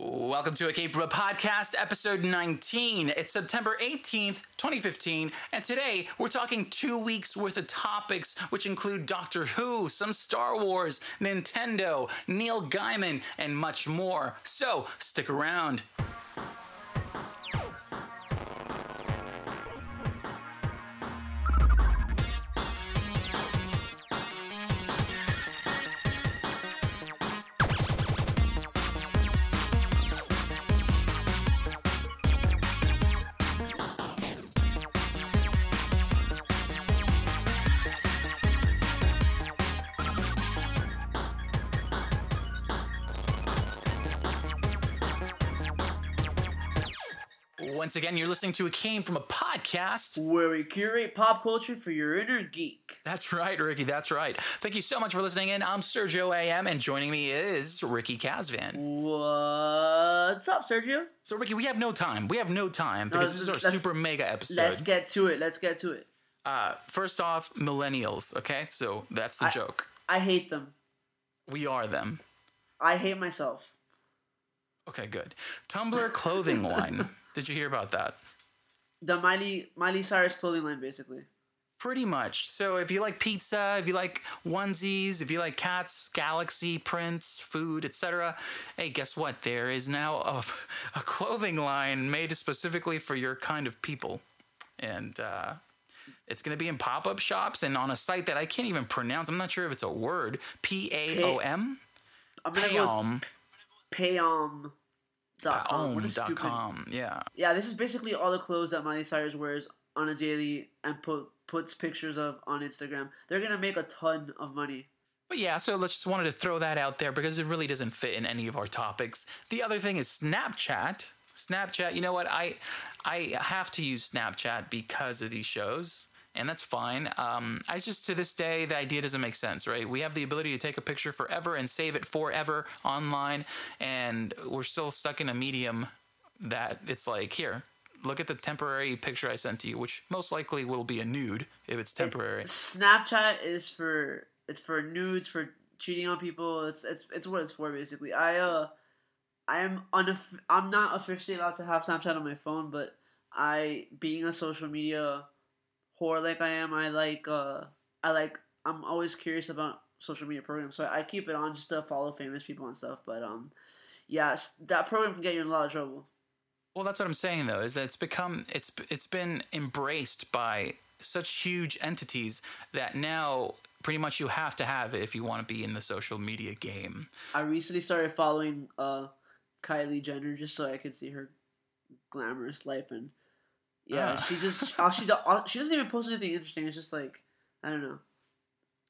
Welcome to a Cape Rub Podcast, episode 19. It's September 18th, 2015, and today we're talking two weeks worth of topics, which include Doctor Who, some Star Wars, Nintendo, Neil Gaiman, and much more. So stick around. Once again, you're listening to a Came from a podcast. where we curate pop culture for your inner geek. That's right, Ricky. That's right. Thank you so much for listening in. I'm Sergio AM, and joining me is Ricky Casvan. What's up, Sergio? So, Ricky, we have no time. We have no time because this is our super mega episode. Let's get to it. Let's get to it. Uh, first off, millennials. Okay, so that's the I- joke. I hate them. We are them. I hate myself. Okay, good. Tumblr clothing line. Did you hear about that? The Miley Miley Cyrus clothing line, basically. Pretty much. So if you like pizza, if you like onesies, if you like cats, galaxy prints, food, etc., hey, guess what? There is now a, a clothing line made specifically for your kind of people, and uh, it's going to be in pop-up shops and on a site that I can't even pronounce. I'm not sure if it's a word. P A O M. I'm gonna Payom. Payom. Dot com. Oh, dot com. Yeah. Yeah, this is basically all the clothes that Miley Cyrus wears on a daily and put puts pictures of on Instagram. They're gonna make a ton of money. But yeah, so let's just wanted to throw that out there because it really doesn't fit in any of our topics. The other thing is Snapchat. Snapchat, you know what? I I have to use Snapchat because of these shows, and that's fine. Um, I just to this day the idea doesn't make sense, right? We have the ability to take a picture forever and save it forever online, and we're still stuck in a medium that it's like here. Look at the temporary picture I sent to you, which most likely will be a nude if it's temporary. Snapchat is for it's for nudes for cheating on people. It's it's it's what it's for basically. I uh I am unof- I'm not officially allowed to have Snapchat on my phone, but I being a social media whore like I am, I like uh I like I'm always curious about social media programs, so I keep it on just to follow famous people and stuff. But um yeah, that program can get you in a lot of trouble. Well, that's what I'm saying though, is that it's become it's it's been embraced by such huge entities that now pretty much you have to have it if you want to be in the social media game. I recently started following uh Kylie Jenner just so I could see her glamorous life and yeah, Ah. she just all she do, all, she doesn't even post anything interesting. It's just like I don't know.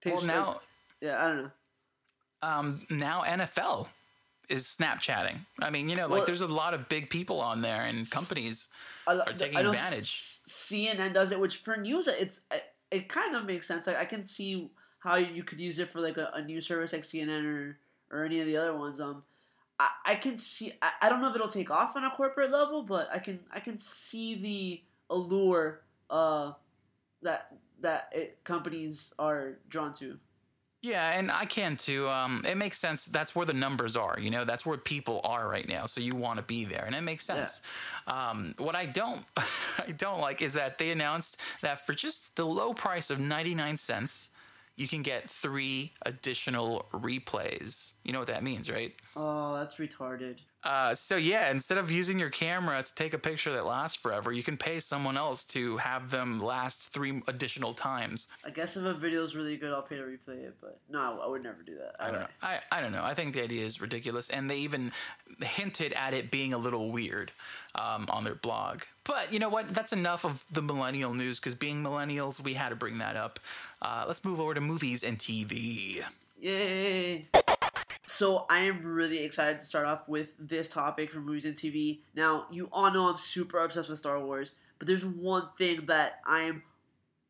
Well, now like- yeah, I don't know. um now NFL is Snapchatting. I mean, you know, like Well- there's a lot of big people on there and companies. I, Are taking I know advantage. CNN does it, which for news, it's it, it kind of makes sense. Like I can see how you could use it for like a, a news service like CNN or or any of the other ones. Um, I, I can see. I, I don't know if it'll take off on a corporate level, but I can I can see the allure uh that that it, companies are drawn to. Yeah, and I can too. Um, it makes sense. That's where the numbers are. You know, that's where people are right now. So you want to be there, and it makes sense. Um, what I don't, I don't like is that they announced that for just the low price of ninety nine cents, you can get three additional replays. You know what that means, right? Oh, that's retarded. Uh, so yeah, instead of using your camera to take a picture that lasts forever, you can pay someone else to have them last three additional times. I guess if a video is really good, I'll pay to replay it. But no, I would never do that. I don't know. I, I don't know. I think the idea is ridiculous, and they even hinted at it being a little weird um, on their blog. But you know what? That's enough of the millennial news because being millennials, we had to bring that up. Uh, let's move over to movies and TV. Yay! So I am really excited to start off with this topic for movies and TV. Now, you all know I'm super obsessed with Star Wars, but there's one thing that I am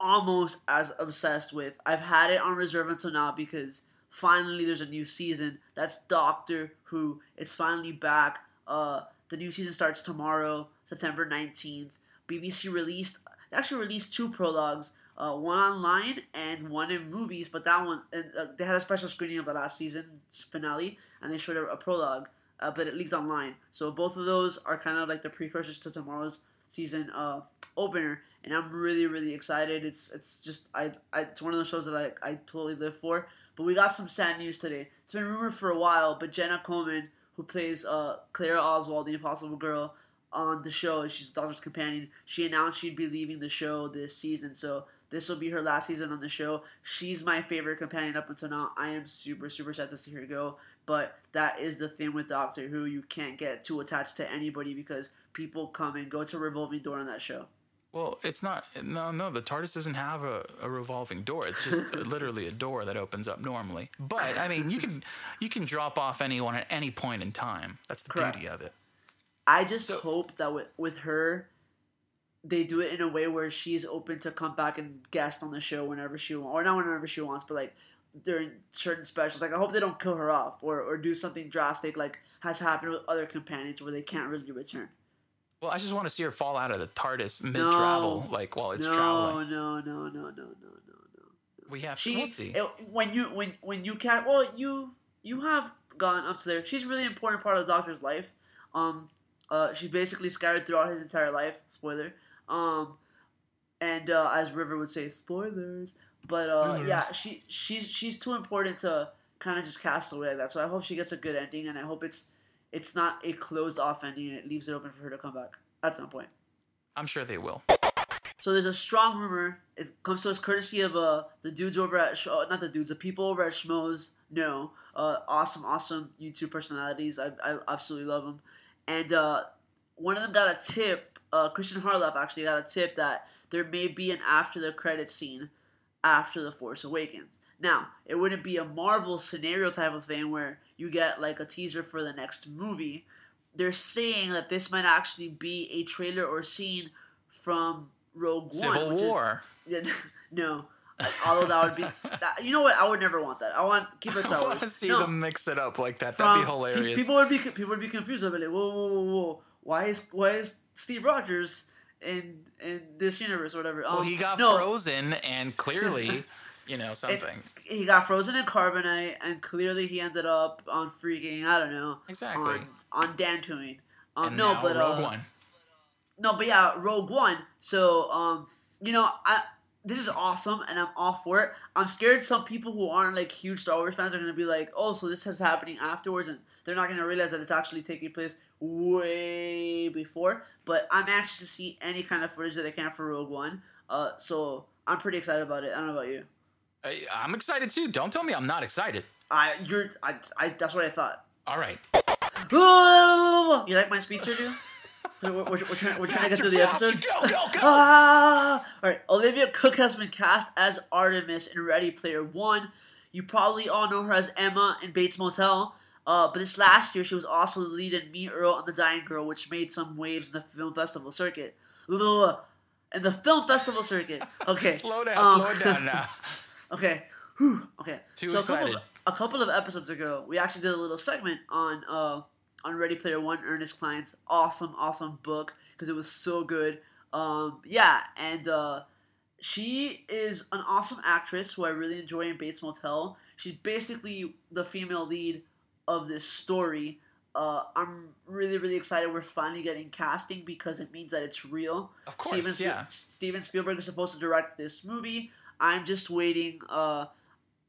almost as obsessed with. I've had it on reserve until now because finally there's a new season. That's Doctor Who. It's finally back. Uh, the new season starts tomorrow, September 19th. BBC released they actually released two prologues, uh, one online and one in movies. But that one, and, uh, they had a special screening of the last season's finale, and they showed a, a prologue. uh, but it leaked online. So both of those are kind of like the precursors to tomorrow's season opener, and I'm really really excited. It's it's just I, I it's one of those shows that I I totally live for. But we got some sad news today. It's been rumored for a while, but Jenna Coleman, who plays uh, Clara Oswald, the Impossible Girl, on the show, she's the Doctor's companion. She announced she'd be leaving the show this season, so this will be her last season on the show. She's my favorite companion up until now. I am super super sad to see her go, but that is the thing with Doctor Who. You can't get too attached to anybody because people come and go. A revolving door on that show. Well, it's not. No, no. The TARDIS doesn't have a, a revolving door. It's just literally a door that opens up normally. But I mean, you can you can drop off anyone at any point in time. That's the Correct. beauty of it. I just So- hope that with with her, they do it in a way where she's open to come back and guest on the show whenever she wants, or not whenever she wants, but like during certain specials. Like I hope they don't kill her off or or do something drastic like has happened with other companions where they can't really return. Well, I just want to see her fall out of the TARDIS mid travel, No. like while it's no, traveling. no, no, no, no, no, no, no. We have. She it- when you when when you can't. well you you have gone up to there. She's a really important part of the Doctor's life. Um, uh, she's basically scattered throughout his entire life. Spoiler. Um, and uh, as River would say, spoilers. But uh, yeah, she she's she's too important to kind of just cast away like that. So I hope she gets a good ending, and I hope it's it's not a closed off ending, and it leaves it open for her to come back at some point. I'm sure they will. So there's a strong rumor. It comes to us courtesy of uh the dudes over at Sh- uh, not the dudes, the people over at Schmoes. No, uh, awesome, awesome YouTube personalities. I, I absolutely love them. And uh, one of them got a tip. Uh, Christian Harloff actually got a tip that there may be an after the credit scene after the Force Awakens. Now, it wouldn't be a Marvel scenario type of thing where you get like a teaser for the next movie. They're saying that this might actually be a trailer or scene from Rogue One. Civil which is- War. yeah, no. Although that would be, that, you know what? I would never want that. I want keep it I want to see No, them mix it up like that. from- That'd be hilarious. People would be people would be confused. They'd be like, whoa, whoa, whoa, whoa, why is why is Steve Rogers in in this universe or whatever? well, Um, he got no, frozen, and clearly, you know, something. He got frozen in carbonite, and clearly he ended up on freaking I don't know Exactly. on on Dantooine. Um, and no, but Rogue uh, One. No, but yeah, Rogue One. So, um, you know, I this is awesome, and I'm all for it. I'm scared some people who aren't like huge Star Wars fans are gonna be like, oh, so this is happening afterwards, and they're not gonna realize that it's actually taking place way before. But I'm anxious to see any kind of footage that I can for Rogue One. Uh, so I'm pretty excited about it. I don't know about you. I, I'm excited too. Don't tell me I'm not excited. I you're I, I that's what I thought. All right. You like my speed, dude? We're, we're, we're, trying, we're trying to get through the faster, episode. Go, go, go. Ah! All right, Olivia Cooke has been cast as Artemis in Ready Player One. You probably all know her as Emma in Bates Motel. Uh, but this last year, she was also the lead in Me, Earl, and the Dying Girl, which made some waves in the film festival circuit. Ugh. In the film festival circuit. Okay. slow down, um, slow down now. Okay. Whew. Okay. Too so a couple, excited. of, a couple of episodes ago, we actually did a little segment on uh on Ready Player One. Ernest Cline's awesome, awesome book because it was so good. Um, yeah, and uh, she is an awesome actress who I really enjoy in Bates Motel. She's basically the female lead of this story. Uh, I'm really, really excited. We're finally getting casting because it means that it's real. Of course, Steven, yeah. Steven Spielberg is supposed to direct this movie. I'm just waiting. Uh,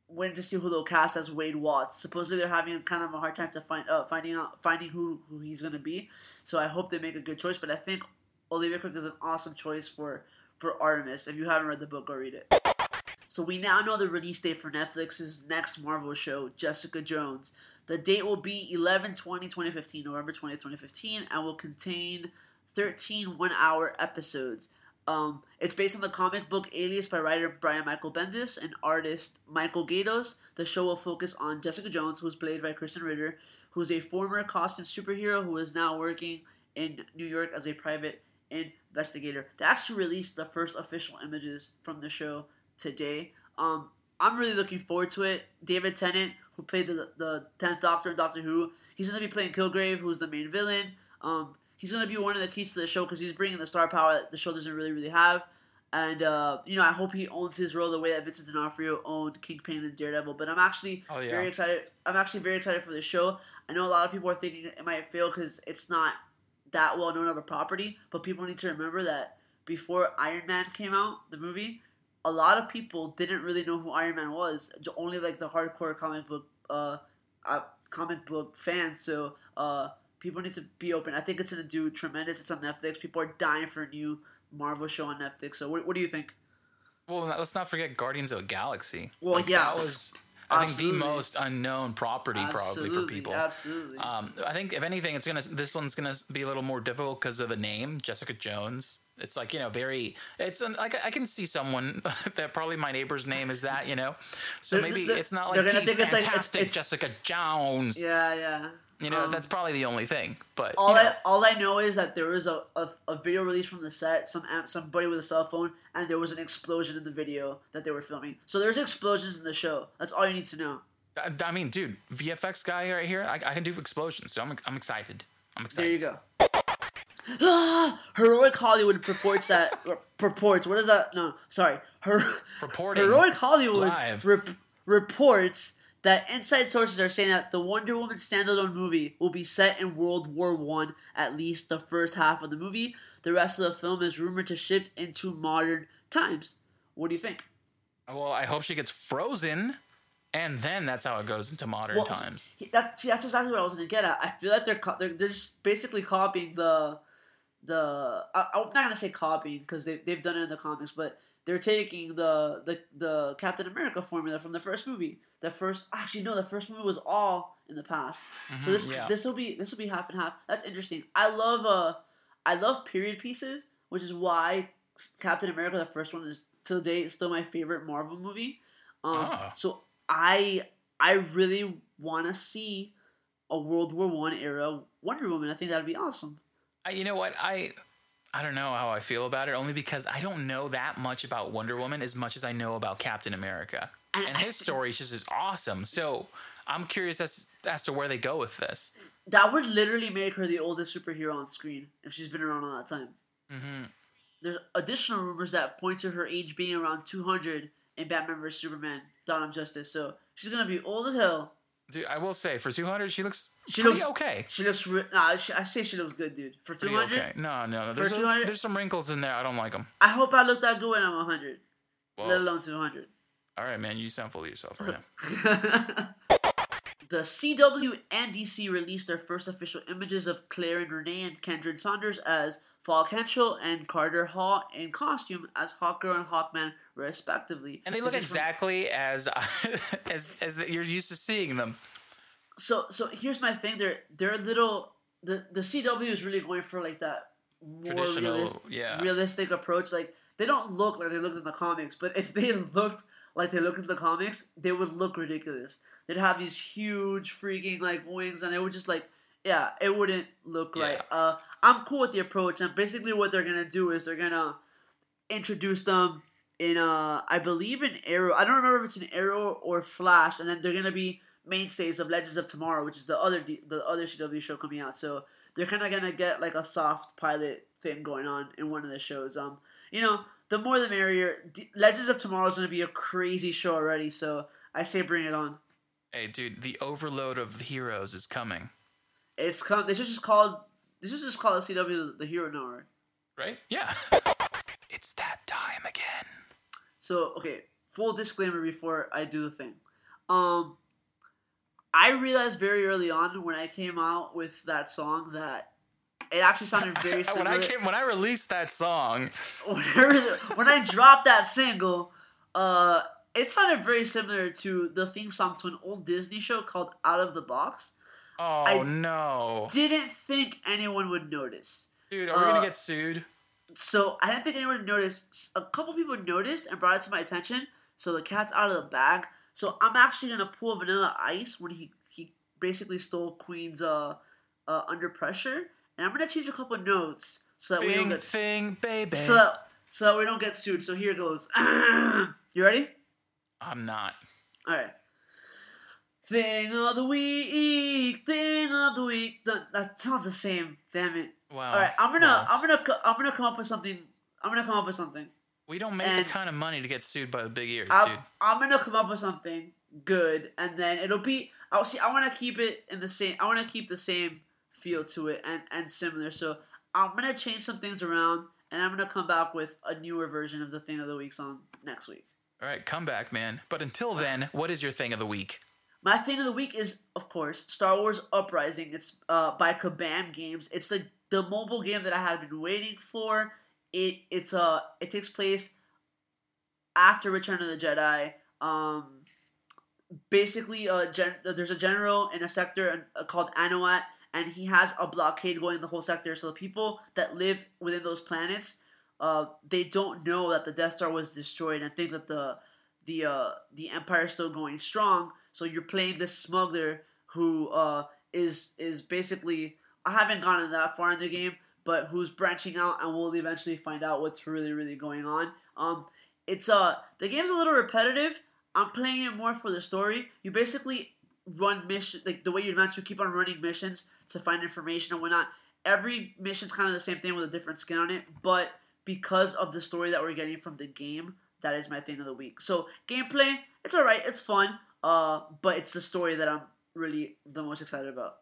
waiting to see who they'll cast as Wade Watts. Supposedly they're having kind of a hard time to find uh, finding out finding who who he's gonna be. So I hope they make a good choice. But I think Olivia Cooke is an awesome choice for for Artemis. If you haven't read the book, go read it. So we now know the release date for Netflix's next Marvel show, Jessica Jones. The date will be 11 20 2015, November 20th, 2015, and will contain 13 one hour episodes. Um, it's based on the comic book Alias by writer Brian Michael Bendis and artist Michael Gaydos. The show will focus on Jessica Jones, who's played by Krysten Ritter, who's a former costume superhero who is now working in New York as a private investigator. They actually released the first official images from the show today. Um, I'm really looking forward to it. David Tennant, who played the the tenth Doctor in Doctor Who, he's gonna be playing Kilgrave, who's the main villain. Um, he's gonna be one of the keys to the show because he's bringing the star power that the show doesn't really really have. And uh, you know, I hope he owns his role the way that Vincent D'Onofrio owned Kingpin and Daredevil. But I'm actually Oh, yeah. very excited. I'm actually very excited for the show. I know a lot of people are thinking it might fail because it's not that well known of a property, but people need to remember that before Iron Man came out, the movie, a lot of people didn't really know who Iron Man was. Only like the hardcore comic book, uh, uh comic book fans. So, uh, people need to be open. I think it's gonna do tremendous. It's on Netflix. People are dying for a new Marvel show on Netflix. So, what, what do you think? Well, let's not forget Guardians of the Galaxy. Well, Like, yeah. that was I think Absolutely. the most unknown property probably for people. Absolutely. Um, I think if anything, it's gonna this one's gonna be a little more difficult because of the name Jessica Jones. It's like you know very. It's an, like I can see someone that probably my neighbor's name is that you know, so They're- maybe they're- it's not like think it's like- it's- fantastic it's- Jessica Jones. yeah, yeah. You know Um, that's probably the only thing. But all you know, I all I know is that there was a, a, a video release from the set, some somebody with a cell phone, and there was an explosion in the video that they were filming. So there's explosions in the show. That's all you need to know. I, I mean, dude, VFX guy right here, I, I can do explosions, so I'm I'm excited. I'm excited. There you go. Ah, Heroic Hollywood purports that purports. What is that? No, sorry. Her, Reporting Heroic Hollywood rep- reports that inside sources are saying that the Wonder Woman standalone movie will be set in World War One, at least the first half of the movie. The rest of the film is rumored to shift into modern times. What do you think? Well, I hope she gets frozen, and then that's how it goes into modern Well, times. That, see, that's exactly what I was going to get at. I feel like they're, they're they're just basically copying the the. I, I'm not going to say copying because they they've done it in the comics, but they're taking the the the Captain America formula from the first movie. The first, actually, no, the first movie was all in the past. So Mhm, this yeah. this will be this will be half and half. That's interesting. I love uh I love period pieces, which is why Captain America, the first one, is to date still my favorite Marvel movie. Um, Ah. So I I really want to see a World War One era Wonder Woman. I think that'd be awesome. I, you know what? I I don't know how I feel about it, only because I don't know that much about Wonder Woman as much as I know about Captain America. And And his story is just is awesome. So I'm curious as as to where they go with this. That would literally make her the oldest superhero on screen if she's been around all that time. hmm There's additional rumors that point to her age being around 200 in Batman vs Superman: Dawn of Justice. So she's gonna be old as hell. Dude, I will say for 200, she looks She pretty looks- okay. She looks. Re- uh, nah, she, I say she looks good, dude. For 200, okay. No, no, no. There's, a, 200? there's some wrinkles in there. I don't like them. I hope I look that good when I'm 100, let alone 200. all right, man. You sound full of yourself right now. the CW and DC released their first official images of Claire and Renee and Kendra Saunders as Falk Hentschel and Carter Hall in costume as Hawkgirl and Hawkman, respectively. And they look is from- exactly as as as the, you're used to seeing them. so so here's my thing. They're they're a little the the CW is really going for like that more Traditional, realis- yeah. realistic approach. Like they don't look like they look in the comics, but if they looked like they look in the comics, they would look ridiculous. They'd have these huge freaking like wings, and it would just like yeah, it wouldn't look Yeah. right. Uh, I'm cool with the approach, and basically what they're gonna do is they're gonna introduce them in uh I believe in Arrow. I don't remember if it's an Arrow or Flash, and then they're gonna be mainstays of Legends of Tomorrow, which is the other D- the other CW show coming out. So they're kind of gonna get like a soft pilot thing going on in one of the shows. Um, you know, the more the merrier. D- Legends of Tomorrow is gonna be a crazy show already, so I say bring it on. Hey, dude, the overload of heroes is coming, It's come. This is just called. This is just called CW the Hero Network. right? Yeah. it's that time again. So okay, full disclaimer before I do the thing. Um, I realized very early on when I came out with that song that it actually sounded very when similar. I came, when I released that song, when I dropped that single, uh, it sounded very similar to the theme song to an old Disney show called Out of the Box. Oh I- no, Didn't think anyone would notice. dude, are we uh, gonna get sued? So I didn't think anyone would notice. A couple people noticed and brought it to my attention. So the cat's out of the bag. So I'm actually gonna pull Vanilla Ice when he he basically stole Queen's uh, uh under pressure, and I'm gonna change a couple notes so that we don't get thing, baby. so that, so that we don't get sued. So here goes. you ready? I'm not. All right. Thing of the week, thing of the week. Done. That sounds the same. Damn it. Wow. All right, I'm gonna, wow. I'm gonna, I'm gonna come up with something. I'm gonna come up with something. We don't make and- the kind of money to get sued by the big ears, I'm, dude. I'm gonna come up with something good, and then it'll be. I'll see. I want to keep it in the same. I want to keep the same feel to it and and similar. So I'm gonna change some things around, and I'm gonna come back with a newer version of the thing of the week song next week. All right, come back, man. But until then, what is your thing of the week? My thing of the week is, of course, Star Wars Uprising. It's uh, by Kabam Games. It's the the mobile game that I have been waiting for. It it's uh it takes place after Return of the Jedi. Um, basically, uh, gen- there's a general in a sector uh, called Anoat, and he has a blockade going the whole sector. So the people that live within those planets, uh, they don't know that the Death Star was destroyed and think that the the uh, the Empire is still going strong. So you're playing this smuggler who uh, is is basically I haven't gotten that far in the game, but who's branching out, and we'll eventually find out what's really really going on. Um, it's uh the game's a little repetitive. I'm playing it more for the story. You basically run mission like the way you advance, you keep on running missions to find information and whatnot. Every mission's kind of the same thing with a different skin on it, but because of the story that we're getting from the game, that is my thing of the week. So gameplay, it's alright, it's fun, uh, but it's the story that I'm really the most excited about.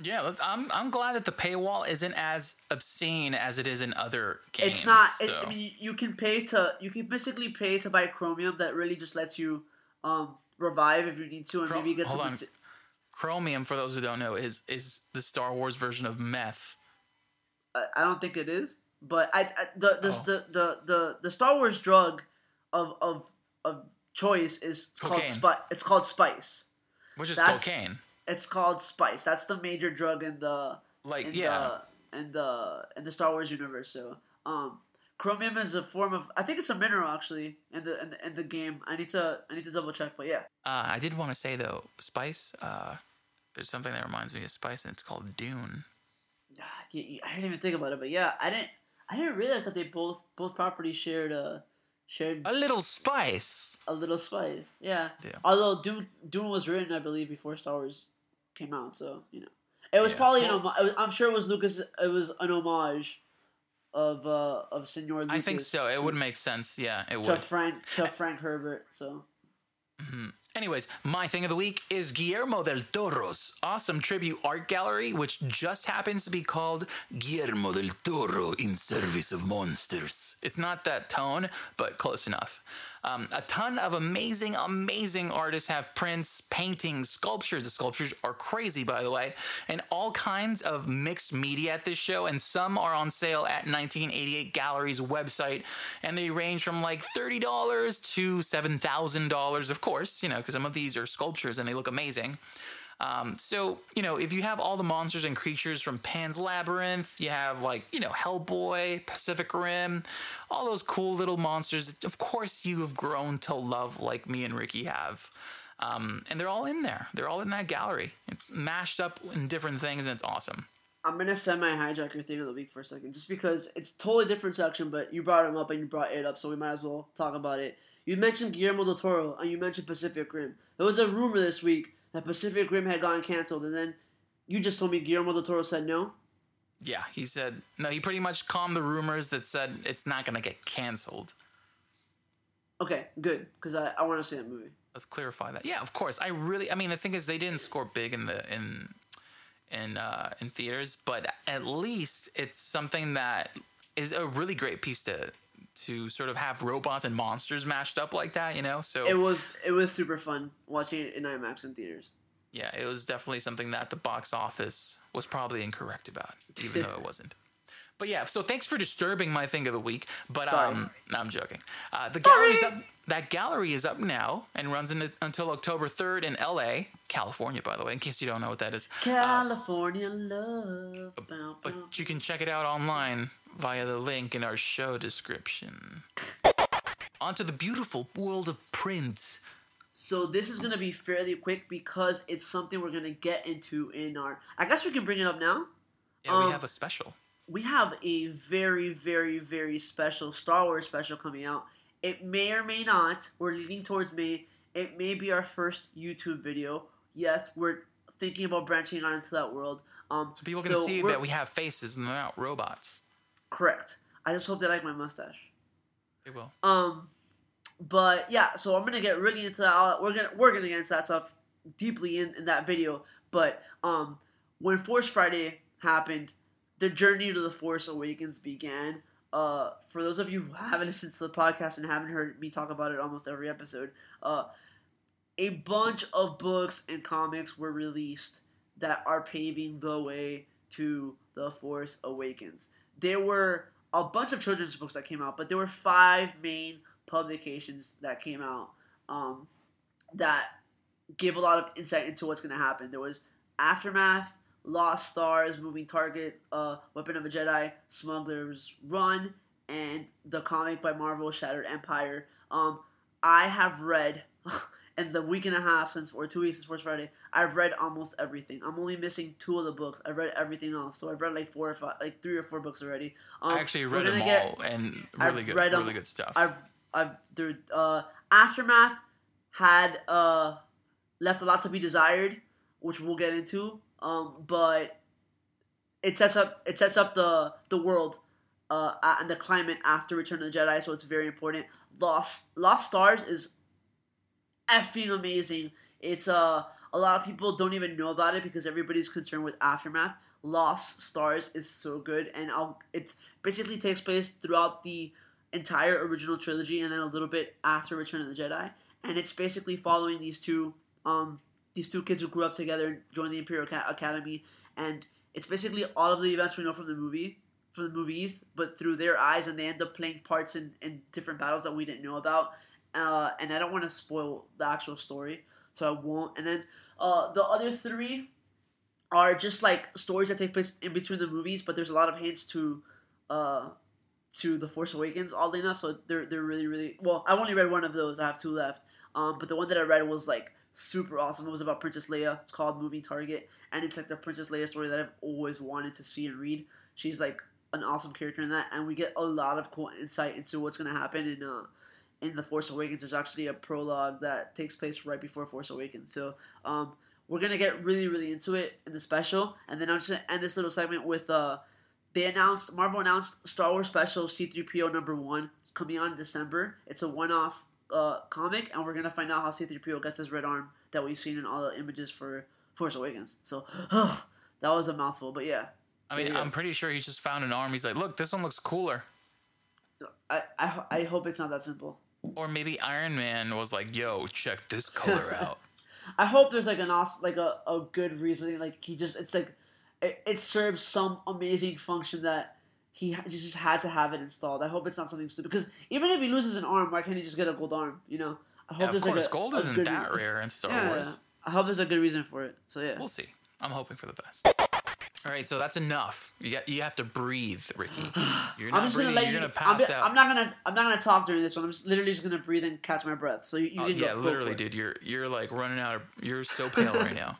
Yeah, I'm I'm glad that the paywall isn't as obscene as it is in other games. It's not. So. It, I mean, you can pay to you can basically pay to buy Chromium that really just lets you um revive if you need to and Chro- maybe get some. Chromium, for those who don't know, is is the Star Wars version of meth. I, I don't think it is, but I, I the, the, Oh. the the the the Star Wars drug of of of choice is called spice. It's called spice. Which is That's- cocaine. It's called spice. That's the major drug in the Like in yeah. the in the in the Star Wars universe. So um, chromium is a form of I think it's a mineral actually in the in the, in the game. I need to I need to double check, but yeah. Uh, I did want to say though, Spice. Uh, there's something that reminds me of Spice, and it's called Dune. Ah, I didn't even think about it, but yeah, I didn't I didn't realize that they both both properties shared uh shared A little spice. a little spice. Yeah. Yeah. Although Dune Dune was written, I believe, before Star Wars came out, so you know, it was Yeah. probably an homage. it I'm sure it was Lucas. It was an homage of uh of Senor Lucas. I think so. It to, would make sense. Yeah, it to would. Frank to Frank Herbert. So Anyways, my thing of the week is Guillermo del Toro's awesome tribute art gallery, which just happens to be called Guillermo del Toro in Service of Monsters. It's not that tone, but close enough. Um, a ton of amazing, amazing artists have prints, paintings, sculptures. The sculptures are crazy, by the way, and all kinds of mixed media at this show. And some are on sale at 1988 Gallery's website, and they range from like $30 to $7,000, of course, you know, because some of these are sculptures and they look amazing. Um, so, you know, if you have all the monsters and creatures from Pan's Labyrinth, you have like, you know, Hellboy, Pacific Rim, all those cool little monsters, of course you have grown to love like me and Ricky have. Um, and they're all in there. They're all in that gallery. It's mashed up in different things and it's awesome. I'm gonna semi hijack your thing of the week for a second, just because it's totally different section, but you brought him up and you brought it up, so we might as well talk about it. You mentioned Guillermo del Toro and you mentioned Pacific Rim. There was a rumor this week that Pacific Rim had gotten canceled, and then you just told me Guillermo del Toro said no. Yeah, he said, no, he pretty much calmed the rumors that said it's not going to get canceled. Okay, good, because I, I want to see that movie. Let's clarify that. Yeah, of course. I really, I mean, the thing is, they didn't score big in the in in uh, in theaters, but at least it's something that is a really great piece to to sort of have robots and monsters mashed up like that. You know, so It was it was super fun watching it in IMAX in theaters. yeah, it was definitely something that the box office was probably incorrect about, even though it wasn't. But yeah, so thanks for disturbing my thing of the week. But Sorry. um, no, I'm joking. Uh, the Sorry. gallery's up. That gallery is up now and runs in, until October 3rd in LA, California, by the way, in case you don't know what that is. California love. Bow, bow. But you can check it out online via the link in our show description. Onto the beautiful world of print. So this is gonna be fairly quick because it's something we're gonna get into in our. I guess we can bring it up now. Yeah, we Um, have a special. We have a very, very, very special Star Wars special coming out. It may or may not. We're leaning towards May. It may be our first YouTube video. Yes, we're thinking about branching out into that world. Um, So people can see that we have faces and they're not robots. correct. I just hope they like my mustache. They will. Um, but yeah, so I'm gonna get really into that. We're gonna we're gonna get into that stuff deeply in, in that video. But um, when Force Friday happened, the journey to the Force Awakens began. Uh, for those of you who haven't listened to the podcast and haven't heard me talk about it almost every episode, uh, a bunch of books and comics were released that are paving the way to the Force Awakens. There were a bunch of children's books that came out, but there were five main publications that came out um, that give a lot of insight into what's going to happen. There was Aftermath, Lost Stars, Moving Target, uh, Weapon of a Jedi, Smuggler's Run, and the comic by Marvel, Shattered Empire. Um, I have read, in the week and a half since, or two weeks since Force Friday, I've read almost everything. I'm only missing two of the books. I've read everything else, so I've read like four or five, like three or four books already. Um, I actually read them get- all and I've really good, read really good stuff. I've I've there uh aftermath had uh left a lot to be desired, which we'll get into. Um, but it sets up it sets up the the world uh and the climate after Return of the Jedi, so it's very important. Lost Lost Stars is effing amazing. It's uh a lot of people don't even know about it because everybody's concerned with aftermath. Lost Stars is so good, and I'll it's basically takes place throughout the entire original trilogy and then a little bit after Return of the Jedi, and it's basically following these two um these two kids who grew up together joined the Imperial Academy, and it's basically all of the events we know from the movie from the movies, but through their eyes, and they end up playing parts in, in different battles that we didn't know about. Uh, and I don't want to spoil the actual story, so I won't. And then uh, the other three are just like stories that take place in between the movies, but there's a lot of hints to uh, to the Force Awakens, oddly enough. So they're they're really really well. I've only read one of those. I have two left. Um, but the one that I read was like super awesome. It was about Princess Leia. It's called Moving Target, and it's like the Princess Leia story that I've always wanted to see and read. She's like an awesome character in that, and we get a lot of cool insight into what's gonna happen in uh in the Force Awakens. There's actually a prologue that takes place right before Force Awakens. So um, we're gonna get really really into it in the special, and then I'm just gonna end this little segment with uh they announced Marvel announced Star Wars Special C3PO number one. It's coming on in December. It's a one-off uh, comic, and we're gonna find out how C3PO gets his red arm that we've seen in all the images for Force Awakens. So that was a mouthful, but yeah, I mean, there you I'm pretty sure he just found an arm. He's like, look, this one looks cooler. I, I I hope it's not that simple. Or maybe Iron Man was like, yo, check this color out. I hope there's like an awesome, like a, a good reasoning. Like he just, it's like it, it serves some amazing function that he just had to have it installed. I hope it's not something stupid because even if he loses an arm, why can't he just get a gold arm? You know, I hope Yeah, there's course, like a, gold a isn't that re- rare in Star Yeah, Wars. I hope there's a good reason for it. So yeah, We'll see. I'm hoping for the best. All right, so that's enough. You got, you have to breathe, Ricky. You're I'm not just breathing. gonna let You're you. gonna I'm, pass be- out. I'm not gonna. I'm not gonna talk during this one. I'm just literally just gonna breathe and catch my breath. So you, you Oh, yeah, literally, it. dude. You're you're like running out of. You're so pale right now.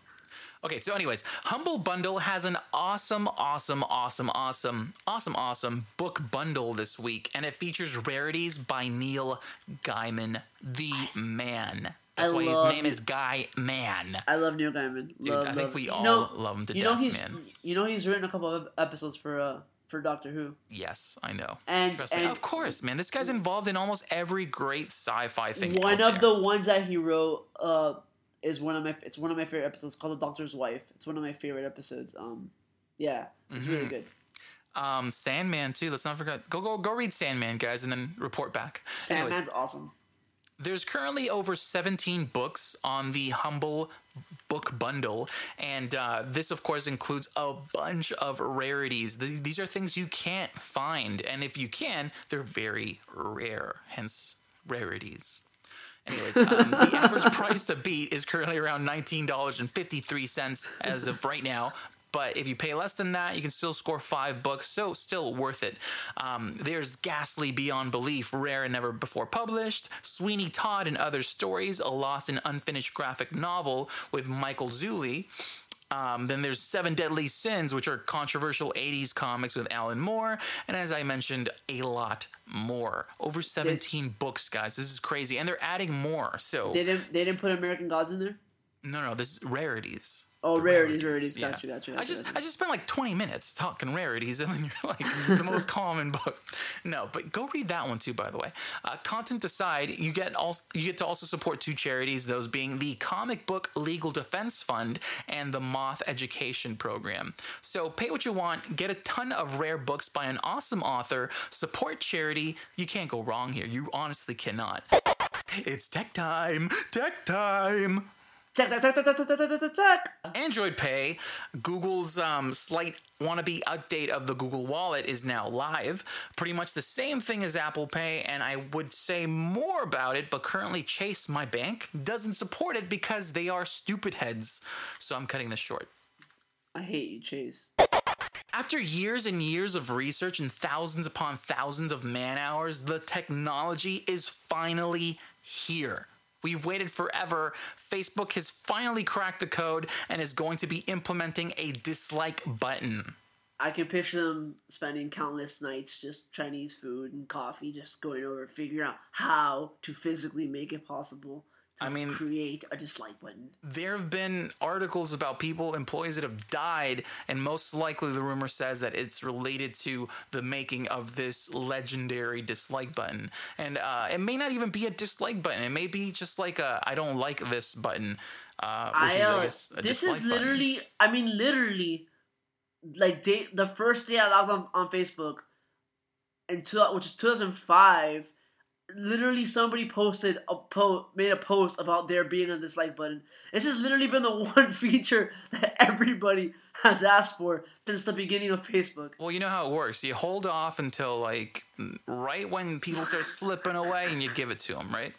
Okay, so anyways, Humble Bundle has an awesome, awesome, awesome, awesome, awesome, awesome book bundle this week, and it features rarities by Neil Gaiman, the man. That's I why his name it. is Guy Man. I love Neil Gaiman. Dude, love, I think love- we you all know- love him to you know death, he's man. you know he's written a couple of episodes for uh for Doctor Who. Yes, I know. And- Trust me. Of course, man. This guy's involved in almost every great sci-fi thing. One of there. the ones that he wrote uh is one of my it's one of my favorite episodes called The Doctor's Wife. It's one of my favorite episodes. Um yeah, it's really Mhm. good. um, Sandman too. Let's not forget. Go go go read Sandman, guys, and then report back. Anyways, Sandman's awesome. There's currently over 17 books on the Humble Book Bundle, and uh, this, of course, includes a bunch of rarities. Th- These are things you can't find, and if you can, they're very rare, hence rarities. Anyways, um, the average price to beat is currently around $19.53 as of right now. But if you pay less than that, you can still score five books, so still worth it. Um, there's Ghastly Beyond Belief, rare and never before published, Sweeney Todd and Other Stories, a lost and unfinished graphic novel with Michael Zulli. Um, then there's Seven Deadly Sins, which are controversial 80s comics with Alan Moore. And as I mentioned, a lot more. Over 17 books, guys. This is crazy. And they're adding more. So, They didn't they didn't put American Gods in there? no, no, this is rarities. Oh, The rarities, rarities. Got yeah. you, got you, I got you, just. I just spent like 20 minutes talking rarities, and then you're like the most common book. No, but go read that one too. By the way, uh, content aside, you get also you get to also support two charities. Those being the Comic Book Legal Defense Fund and the Moth Education Program. So pay what you want, get a ton of rare books by an awesome author, support charity. You can't go wrong here. You honestly cannot. It's tech time. Tech time. Android Pay, Google's um, slight wannabe update of the Google Wallet is now live. Pretty much the same thing as Apple Pay, and I would say more about it, but currently Chase, my bank, doesn't support it because they are stupid heads. So I'm cutting this short. I hate you, Chase. After years and years of research and thousands upon thousands of man hours, the technology is finally here. We've waited forever. Facebook has finally cracked the code and is going to be implementing a dislike button. I can picture them spending countless nights just Chinese food and coffee, just going over figuring out how to physically make it possible I mean- create a dislike button. There have been articles about people, employees that have died, and most likely the rumor says that it's related to the making of this legendary dislike button. And uh, it may not even be a dislike button. It may be just like a I don't like this button. Uh, which I, is, uh, I guess, this is dislike button. literally, I mean, literally, like the first day I logged on, on Facebook, two, which is 2005. Literally, somebody posted a post, made a post about there being a dislike button. This has literally been the one feature that everybody has asked for since the beginning of Facebook. Well, you know how it works. You hold off until like right when people start slipping away, and you give it to them, right?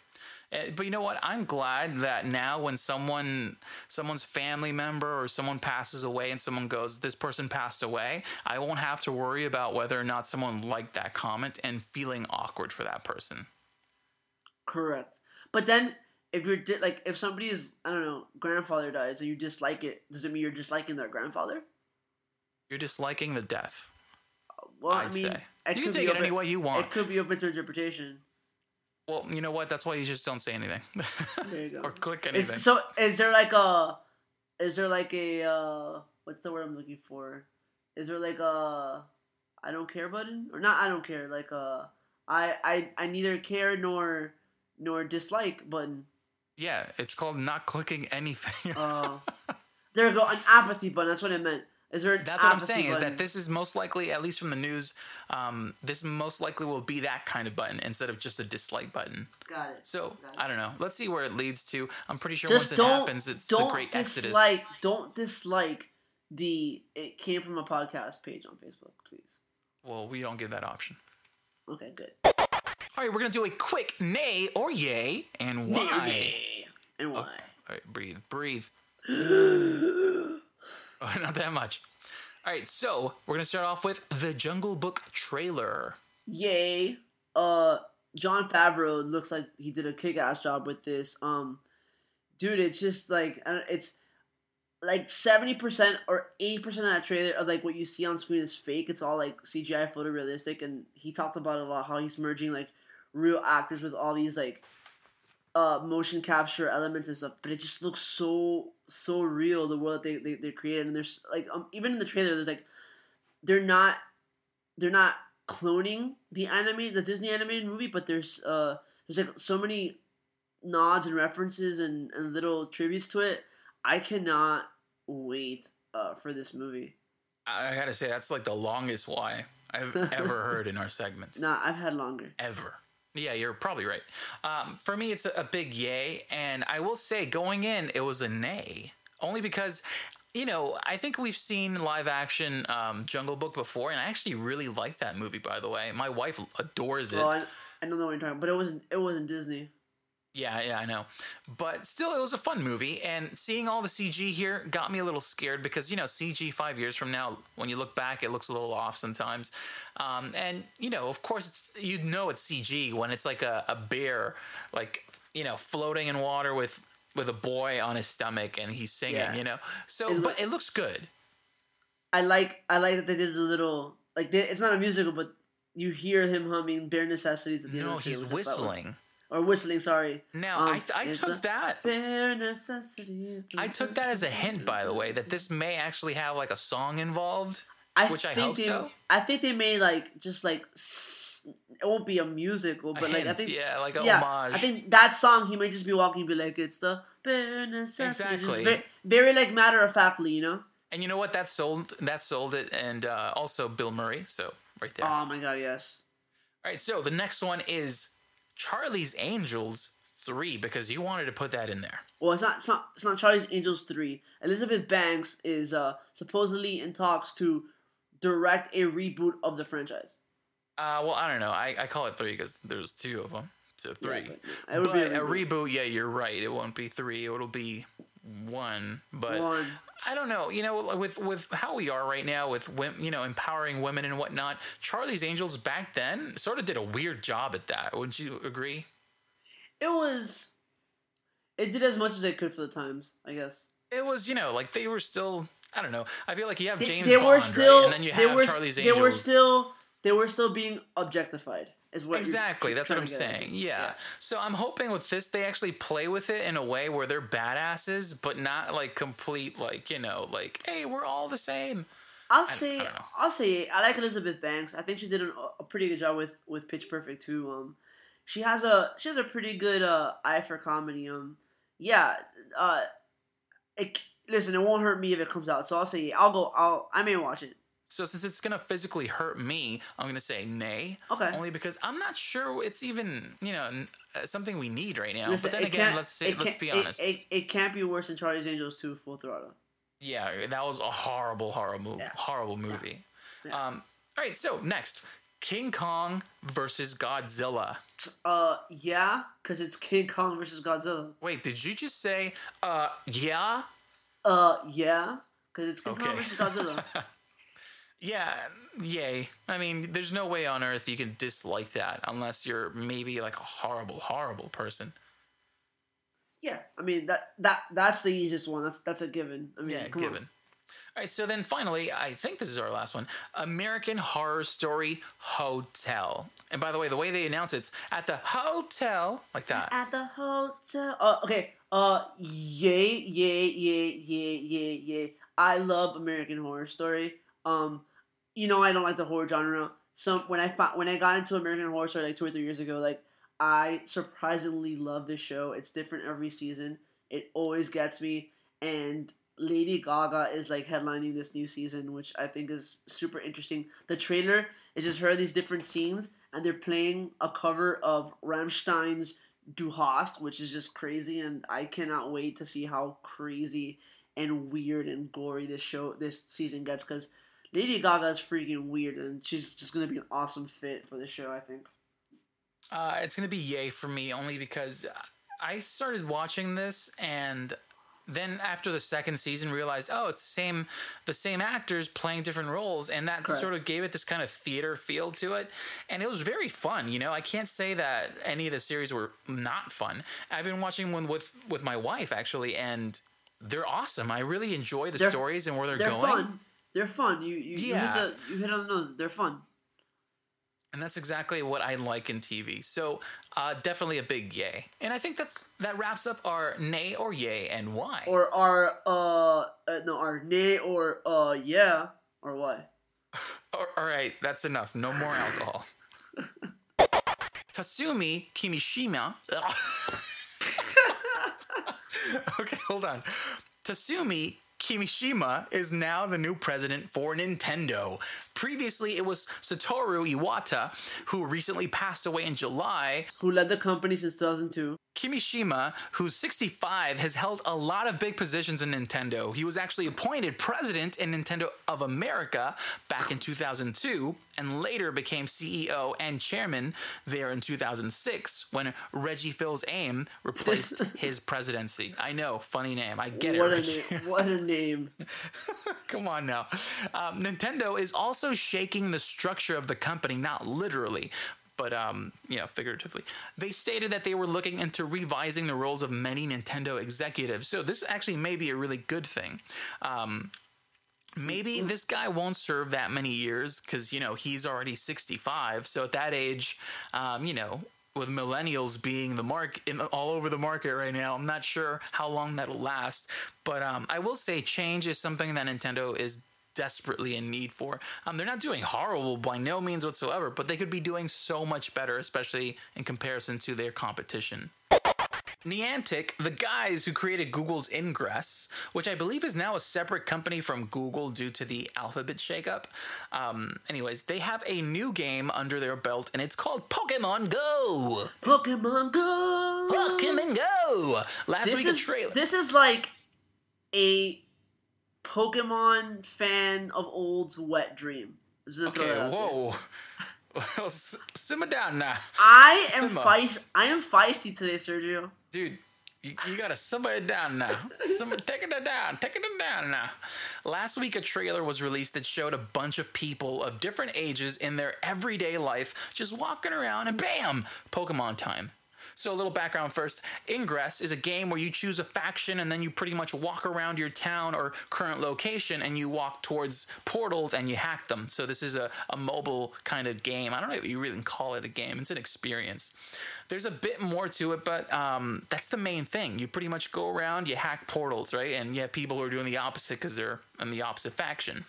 Eh, But you know what? I'm glad that now when someone, someone's family member or someone passes away, and someone goes, "This person passed away," I won't have to worry about whether or not someone liked that comment and feeling awkward for that person. Correct. But then, if you're di- like, if somebody's, I don't know, grandfather dies and you dislike it, does it mean you're disliking their grandfather? You're disliking the death. Well, I'd I mean, say. You can take it any way you want. It could be open to interpretation. Well, you know what? That's why you just don't say anything. There you go. or click Is, anything. so, is there like a, is there like a, uh, what's the word I'm looking for? Is there like a, I don't care button or not? I don't care. Like a, I I I neither care nor nor dislike button. yeah, it's called not clicking anything. Uh, there you go. An apathy button. That's what I meant. Is there? That's what I'm saying is that this is most likely, at least from the news, um, this most likely will be that kind of button instead of just a dislike button. Got it. So Got it. I don't know. Let's see where it leads to. I'm pretty sure just once it happens, it's the great exodus. dislike don't dislike the it came from a podcast page on Facebook, please. Well, we don't give that option. Okay, good. All right, we're gonna do a quick nay or yay and why. Nay And why? All right, breathe, breathe. Oh, not that much. All right, so we're gonna start off with the Jungle Book trailer. Yay! Uh, Jon Favreau looks like he did a kick-ass job with this. Um, dude, it's just like it's like seventy percent or eighty percent of that trailer of like what you see on screen is fake. It's all like CGI photorealistic, and he talked about it a lot how he's merging like real actors with all these like uh motion capture elements and stuff. But it just looks so so real the world that they they, they created, and there's like um, even in the trailer there's like they're not they're not cloning the anime the Disney animated movie, but there's uh there's like so many nods and references and, and little tributes to it. I cannot wait uh, for this movie. I gotta say that's like the longest why I've ever heard in our segments. Nah, I've had longer. ever. Yeah, you're probably right. Um, for me, it's a, big yay, and I will say going in, it was a nay, only because. You know, I think we've seen live action um, Jungle Book before, and I actually really like that movie. By the way, my wife adores it. Well, I, I don't know what you're talking, about, but it wasn't it wasn't Disney. Yeah, yeah, I know. But still, it was a fun movie. And seeing all the CG here got me a little scared because, you know, CG five years from now, when you look back, it looks a little off sometimes. Um, and, you know, of course, it's, you know it's CG when it's like a, a bear, like, you know, floating in water with with a boy on his stomach and he's singing, Yeah. you know? So, It's- but it looks good. I like I like that they did the little like they, it's not a musical, but you hear him humming bare necessities at the end No, of the trailer, he's whistling. Or whistling. Sorry. Now Um, I, th- I took that Bare necessities. I took that as a hint, by the way, that this may actually have like a song involved. I which I think hope they, so. I think they may like just like it won't be a musical, A but like I think yeah, like a yeah, homage. I think that song he might just be walking, and be like, it's the bare necessities. Just Exactly. Very, very like matter of factly, you know. and you know what? That sold that sold it, and uh, also Bill Murray. So right there. Oh my god, yes. All right, so the next one is Charlie's Angels three because you wanted to put that in there. Well, it's not. It's not. It's not Charlie's Angels three. Elizabeth Banks is uh supposedly in talks to direct a reboot of the franchise. Uh, well, I don't know. I, I call it three because there's two of them. So three. Yeah, but it would but be a reboot. Yeah, you're right. It won't be three. It'll be one. But One. I don't know. You know, with with how we are right now with wom- you know empowering women and whatnot. Charlie's Angels back then sort of did a weird job at that. Wouldn't you agree? It was. It did as much as it could for the times, I guess. It was you know like they were still. I don't know. I feel like you have They, James they Bond, were right? and then you they have were. Charlie's they were still. They were still being objectified. Is what Exactly, that's what I'm trying to get at. saying. Yeah. So I'm hoping with this they actually play with it in a way where they're badasses, but not like complete like you know like hey we're all the same. I'll say. i'll say. I like Elizabeth Banks. I think she did an, a pretty good job with with Pitch Perfect too. Um, she has a she has a pretty good uh eye for comedy. Um, yeah. Uh, it, listen, it won't hurt me if it comes out. So I'll say I'll go. I'll I may watch it. So since it's gonna physically hurt me, I'm gonna say nay. Okay. Only because I'm not sure it's even you know uh, something we need right now. Listen, but then again, let's say it let's be honest. It, it, can't be worse than Charlie's Angels 2 Full Throttle. yeah, that was a horrible, horrible, Yeah. horrible movie. Yeah. Um. All right. So next, King Kong versus Godzilla. Uh, yeah, because it's King Kong versus Godzilla. Wait, did you just say uh yeah? Uh, yeah, because it's King Kong versus Godzilla. Yeah, yay. I mean, there's no way on earth you can dislike that unless you're maybe like a horrible, horrible person. yeah, I mean that that that's the easiest one. That's that's a given. I mean, Yeah, come on. given. All right, so then finally, I think this is our last one American Horror Story Hotel. And by the way, the way they announce it's at the hotel, like that. At the hotel. Uh, okay. Uh, yay, yay, yay, yay, yay, yay. I love American Horror Story. Um, you know I don't like the horror genre. Some when I when I got into American Horror Story like two or three years ago, like I surprisingly love this show. It's different every season. It always gets me. And Lady Gaga is like headlining this new season, which I think is super interesting. The trailer is just her these different scenes, and they're playing a cover of Rammstein's Du Hast, which is just crazy, and I cannot wait to see how crazy and weird and gory this show this season gets because Lady Gaga is freaking weird, and she's just gonna be an awesome fit for the show. I think. Uh, it's going to be yay for me only because I started watching this and then after the second season realized oh it's the same the same actors playing different roles and that Correct. sort of gave it this kind of theater feel to it and it was very fun you know i can't say that any of the series were not fun i've been watching one with with my wife actually and they're awesome i really enjoy the They're- stories and where they're, They're going fun. They're fun. You you, Yeah. you hit the you hit on the nose. They're fun. and that's exactly what I like in TV. So uh, definitely a big yay. And I think that's that wraps up our nay or yay and why. Or our uh, uh no our nay or uh yeah or what? All- right, that's enough. No more alcohol. Tasumi Kimishima. okay, hold on. Tatsumi Kimishima is now the new president for Nintendo. Previously, it was Satoru Iwata, who recently passed away in July. Who led the company since 2002? Kimishima, who's 65, has held a lot of big positions in Nintendo. He was actually appointed president in Nintendo of America back in 2002 and later became CEO and chairman there in 2006 when Reggie Fils-Aime replaced his presidency. I know, funny name. I get what it. a name! What a name! Come on now. Um, Nintendo is also shaking the structure of the company, not literally, but um, know, figuratively. They stated that they were looking into revising the roles of many Nintendo executives. So this actually may be a really good thing. Um, maybe this guy won't serve that many years because you know he's already 65 so at that age um, you know with millennials being the mark in all over the market right now. I'm not sure how long that'll last, but um, I will say change is something that Nintendo is desperately in need for. Um, they're not doing horrible by no means whatsoever, but they could be doing so much better, especially in comparison to their competition. Niantic, the guys who created Google's Ingress, which I believe is now a separate company from Google due to the alphabet shakeup. Um, anyways, they have a new game under their belt, and it's called Pokemon Go. Pokemon Go. Pokemon Go. Last This week is a trailer. this is like a Pokemon fan of old's wet dream. I'm just gonna throw okay, that out there. whoa. Well, s- simmer down now, I am feisty. I am feisty today, Sergio. dude. You, you gotta simmer it down now. Simmer, taking it down, taking it down now. Last week, a trailer was released that showed a bunch of people of different ages in their everyday life just walking around, and bam, Pokemon time. So, a little background first. Ingress is a game where you choose a faction and then you pretty much walk around your town or current location and you walk towards portals and you hack them. So, this is a, a mobile kind of game. I don't know if you really call it a game, it's an experience. There's a bit more to it, but um, that's the main thing. You pretty much go around, you hack portals, right? And you have people who are doing the opposite because they're in the opposite faction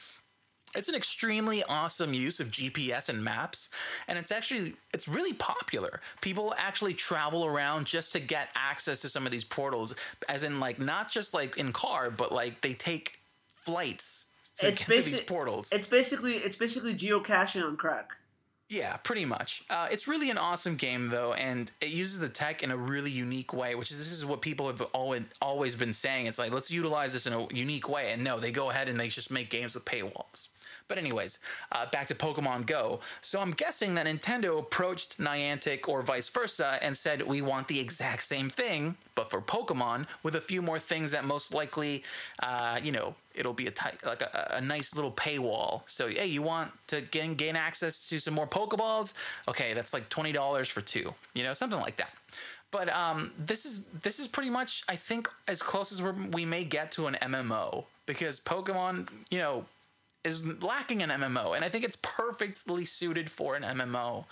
it's an extremely awesome use of gps and maps and it's actually it's really popular people actually travel around just to get access to some of these portals as in like not just like in car but like they take flights to It's get to these portals It's basically it's basically geocaching on crack. yeah, pretty much. Uh, it's really an awesome game though, and it uses the tech in a really unique way. Which is this is what people have always always been saying. It's like let's utilize this in a unique way, and no, they go ahead and they just make games with paywalls. But anyways, uh, back to Pokemon Go. So I'm guessing that Nintendo approached Niantic or vice versa and said we want the exact same thing, but for Pokemon with a few more things that most likely, uh, you know, it'll be a tight, like a, a nice little paywall. So hey, you want to gain gain access to some more Pokeballs? Okay, that's like twenty dollars for two. You know, something like that. But um, this is this is pretty much I think as close as we may get to an MMO because Pokemon, you know, is lacking an MMO, and I think it's perfectly suited for an MMO.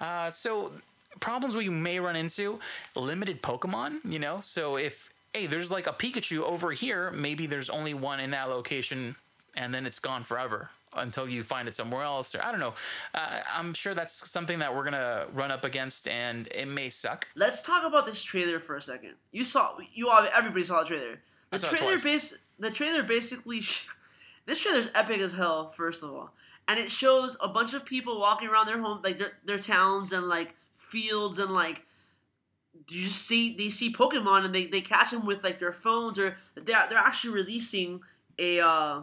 Uh, so problems we may run into limited Pokemon, you know. So if hey, there's like a Pikachu over here, maybe there's only one in that location, and then it's gone forever until you find it somewhere else. Or I don't know. Uh, I'm sure that's something that we're gonna run up against, and it may suck. Let's talk about this trailer for a second. You saw you all everybody saw the trailer. The saw trailer base the trailer basically this trailer's epic as hell. First of all, and it shows a bunch of people walking around their homes, like their, their towns and like fields and like you see they see Pokemon and they, they catch them with like their phones or they're they're actually releasing a uh,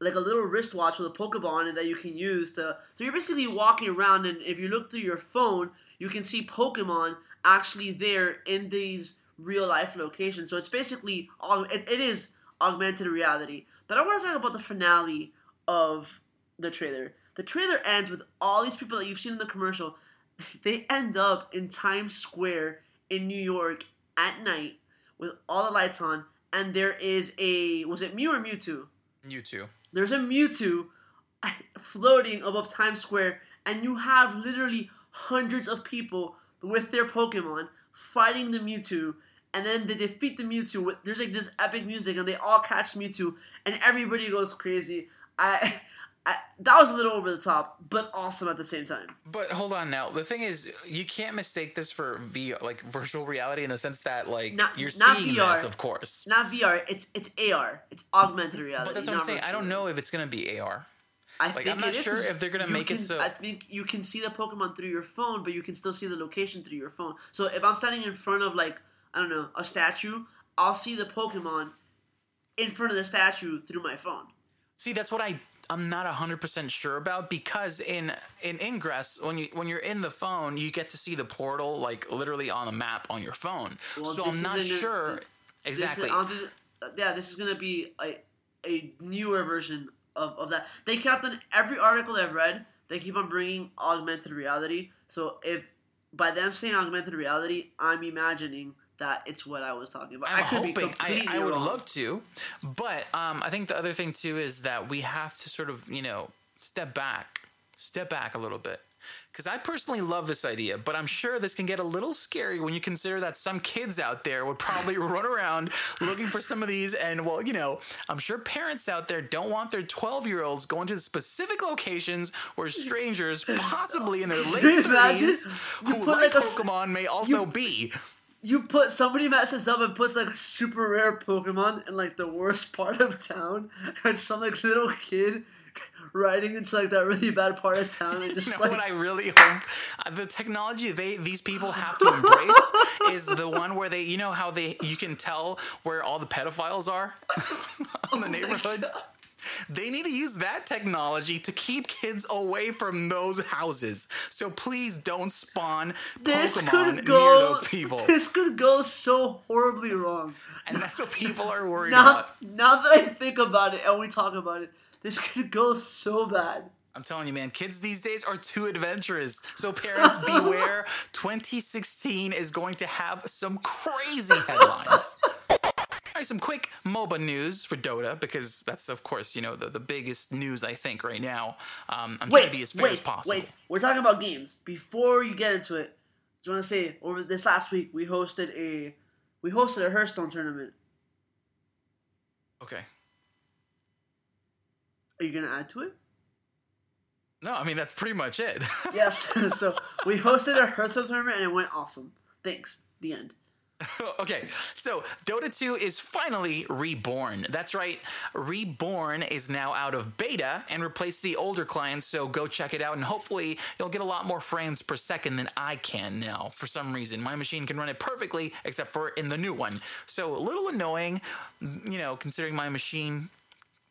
like a little wristwatch with a Pokeball on it that you can use to. So you're basically walking around, and if you look through your phone, you can see Pokemon actually there in these real life locations. So it's basically it, it is augmented reality. But I want to talk about the finale of the trailer. The trailer ends with all these people that you've seen in the commercial. They end up in Times Square in New York at night with all the lights on, and there is a was it Mew or Mewtwo? Too. There's a Mewtwo floating above Times Square, and you have literally hundreds of people with their Pokemon fighting the Mewtwo, and then they defeat the Mewtwo. With, there's like this epic music, and they all catch Mewtwo, and everybody goes crazy. I, I that was a little over the top, but awesome at the same time. But hold on now. The thing is, you can't mistake this for VR, like virtual reality in the sense that like Not- you're not seeing VR. this, of course. Not VR, it's it's AR, it's augmented reality. But that's what I'm saying. I don't know if it's gonna be AR. I Like, think I'm not sure if they're gonna make it so- I think you can see the Pokemon through your phone, but you can still see the location through your phone. So if I'm standing in front of like I don't know a statue, I'll see the Pokemon in front of the statue through my phone. See, that's what I I'm not hundred percent sure about because in in Ingress when you when you're in the phone you get to see the portal like literally on the map on your phone. Well, so I'm not is in a- sure This exactly. is- yeah, this is gonna be a a newer version of, of that. They kept on every article I've read. They keep on bringing augmented reality. So if by them saying augmented reality, I'm imagining that it's what I was talking about. I'm I could be hoping. I, I would wrong. love to, but um, I think the other thing too is that we have to sort of you know step back, step back a little bit, Because I personally love this idea, but I'm sure this can get a little scary when you consider that some kids out there would probably run around looking for some of these. And, well, you know, I'm sure parents out there don't want their 12 year olds going to specific locations where strangers, possibly in their late 30s, who like like a s- Pokemon may also be. You put somebody messes up and puts like a super rare Pokemon in like the worst part of town, and some like little kid riding into like that really bad part of town and just You know like what I really hope uh, the technology they these people have to embrace is the one where they you know how they you can tell where all the pedophiles are on the neighborhood. They need to use that technology to keep kids away from those houses. So please don't spawn this Pokemon could near those people. This could go so horribly wrong. And that's what people are worried Now, about. now that I think about it and we talk about it, this could go so bad. I'm telling you, man, kids these days are too adventurous. So parents beware. 2016 is going to have some crazy headlines. Right, some quick MOBA news for Dota because that's, of course, you know the, the biggest news I think right now. Um, I'm trying to be as fair wait, as possible. wait. We're talking about games. Before you get into it, do you want to say over this last week we hosted a we hosted a Hearthstone tournament. Okay. Are you gonna add to it? No, I mean that's pretty much it. Yes. so we hosted a Hearthstone tournament and it went awesome. Thanks. The end. okay, so Dota 2 is finally reborn. That's right, Reborn is now out of beta and replaced the older client, so go check it out and hopefully you'll get a lot more frames per second than I can now. For some reason, my machine can run it perfectly except for in the new one. So a little annoying, you know, considering my machine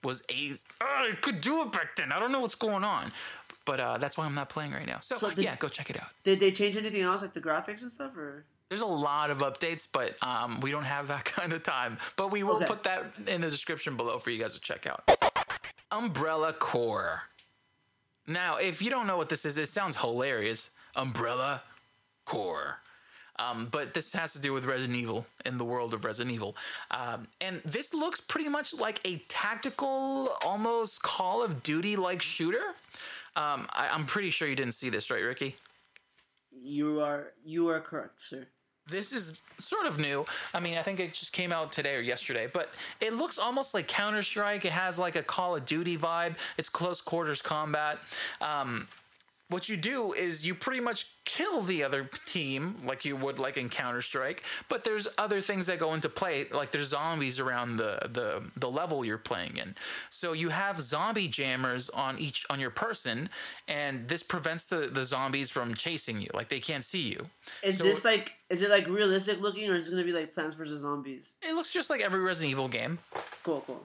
was a. Oh, it could do it back then. I don't know what's going on. But uh, that's why I'm not playing right now. So, So did- yeah, go check it out. Did they change anything else like the graphics and stuff or? There's a lot of updates, but um, we don't have that kind of time. But we will Okay. put that in the description below for you guys to check out. Umbrella Corps. Now, if you don't know what this is, it sounds hilarious. Umbrella Corps. Um, but this has to do with Resident Evil in the world of Resident Evil. Um, and this looks pretty much like a tactical, almost Call of Duty like shooter. Um, I, I'm pretty sure you didn't see this, right, Ricky? You are you are correct, sir. This is sort of new. I mean, I think it just came out today or yesterday, but it looks almost like Counter Strike. It has like a Call of Duty vibe. It's close quarters combat. Um, what you do is you pretty much kill the other team like you would like in Counter Strike, but there's other things that go into play, like there's zombies around the, the the level you're playing in. So you have zombie jammers on each on your person, and this prevents the, the zombies from chasing you, like they can't see you. Is So- this like is it like realistic looking or is it gonna be like Plants vs Zombies? It looks just like every Resident Evil game. Cool, cool.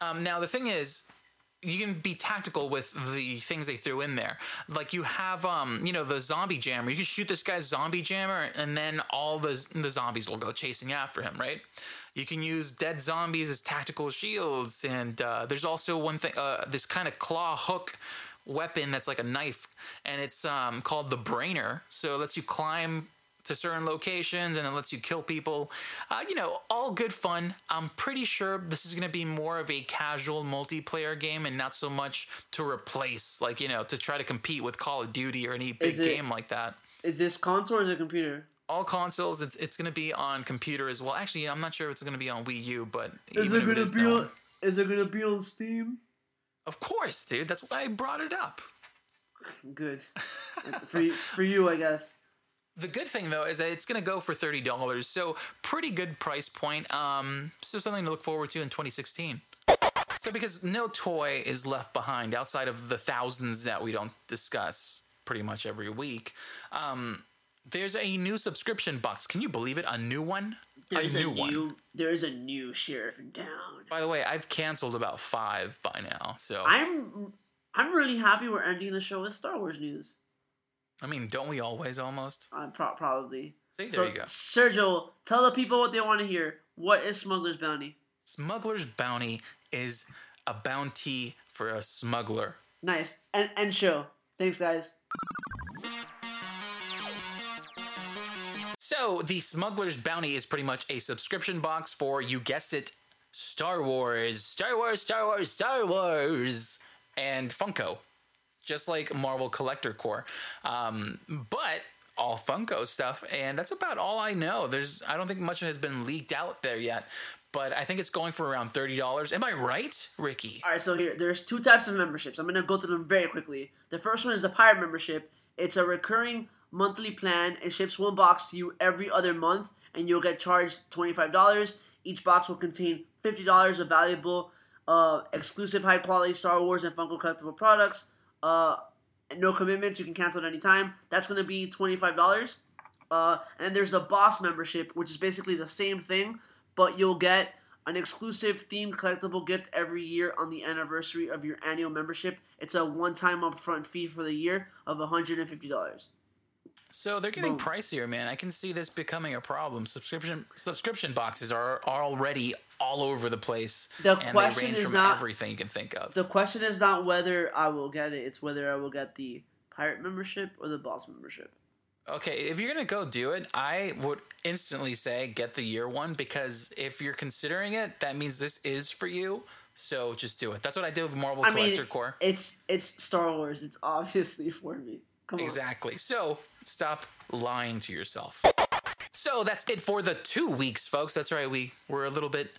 Um, now the thing is, you can be tactical with the things they threw in there. Like you have, um, you know, the zombie jammer. You can shoot this guy's zombie jammer, and then all the the zombies will go chasing after him, right? You can use dead zombies as tactical shields, and uh, there's also one thing, uh, this kind of claw hook weapon that's like a knife, and it's um, called the Brainer. So it lets you climb to certain locations and it lets you kill people. Uh, you know, all good fun. I'm pretty sure this is going to be more of a casual multiplayer game and not so much to replace, like, you know, to try to compete with Call of Duty or any big it- game like that. Is this console or is it computer? All consoles, it's, it's going to be on computer as well. Actually, I'm not sure if it's going to be on Wii U, but Is it gonna be no- on is it gonna be on Steam? Of course, dude. That's why I brought it up. Good. for for you, I guess. The good thing though is that it's going to go for thirty dollars, so pretty good price point. Um, so something to look forward to in 2016. So because no toy is left behind outside of the thousands that we don't discuss pretty much every week. Um, there's a new subscription box. Can you believe it? A new one. There's a new one. There's a new sheriff in town. By the way, I've canceled about five by now. So I'm I'm really happy we're ending the show with Star Wars news. I mean, don't we always almost? Uh, pro- probably. See, there So, you go. Sergio, tell the people what they want to hear. What is Smuggler's Bounty? Smuggler's bounty is a bounty for a smuggler. Nice. And end show. Thanks, guys. So, the Smuggler's Bounty is pretty much a subscription box for, you guessed it, Star Wars, Star Wars, Star Wars, Star Wars, and Funko. Just like Marvel Collector Corps. Um, but all Funko stuff, and that's about all I know. There's I don't think much has been leaked out there yet, but I think it's going for around thirty dollars. Am I right, Ricky? All right, so here there's two types of memberships. I'm gonna go through them very quickly. The first one is the Pirate membership. It's a recurring monthly plan. It ships one box to you every other month, and you'll get charged twenty five dollars. Each box will contain fifty dollars of valuable, uh, exclusive, high quality Star Wars and Funko collectible products. Uh, no commitments. You can cancel at any time. That's going to be twenty five dollars. Uh, and then there's the Boss membership, which is basically the same thing, but you'll get an exclusive themed collectible gift every year on the anniversary of your annual membership. It's a one-time upfront fee for the year of $150. So they're getting Boom. pricier, man. I can see this becoming a problem. Subscription subscription boxes are, are already all over the place, The and question they range is from not- everything you can think of. The question is not whether I will get it; it's whether I will get the Pirate membership or the Boss membership. Okay, if you're gonna go do it, I would instantly say get the year one because if you're considering it, that means this is for you. So just do it. That's what I did with Marvel I mean, Collector Corps. it's it's Star Wars. It's obviously for me. Come on. Exactly. So stop lying to yourself. So that's it for the two weeks, folks. That's right. We were a little bit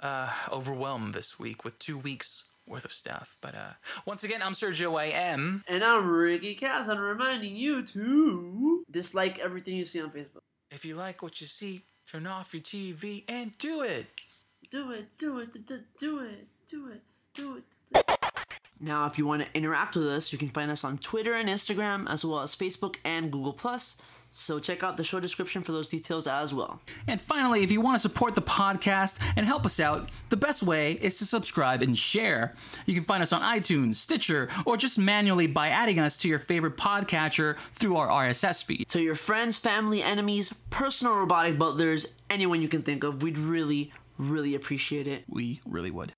uh, overwhelmed this week with two weeks worth of stuff. But uh, once again, I'm Sergio AM. And I'm Ricky Cass. I'm reminding you to dislike everything you see on Facebook. If you like what you see, turn off your TV and do it. Do it, do it, do it, do it, do it, do it. Now, if you want to interact with us, you can find us on Twitter and Instagram, as well as Facebook and Google So check out the show description for those details as well. And finally, if you want to support the podcast and help us out, the best way is to subscribe and share. You can find us on iTunes, Stitcher, or just manually by adding us to your favorite podcatcher through our RSS feed. To your friends, family, enemies, personal robotic butlers, anyone you can think of, we'd really, really appreciate it. We really would.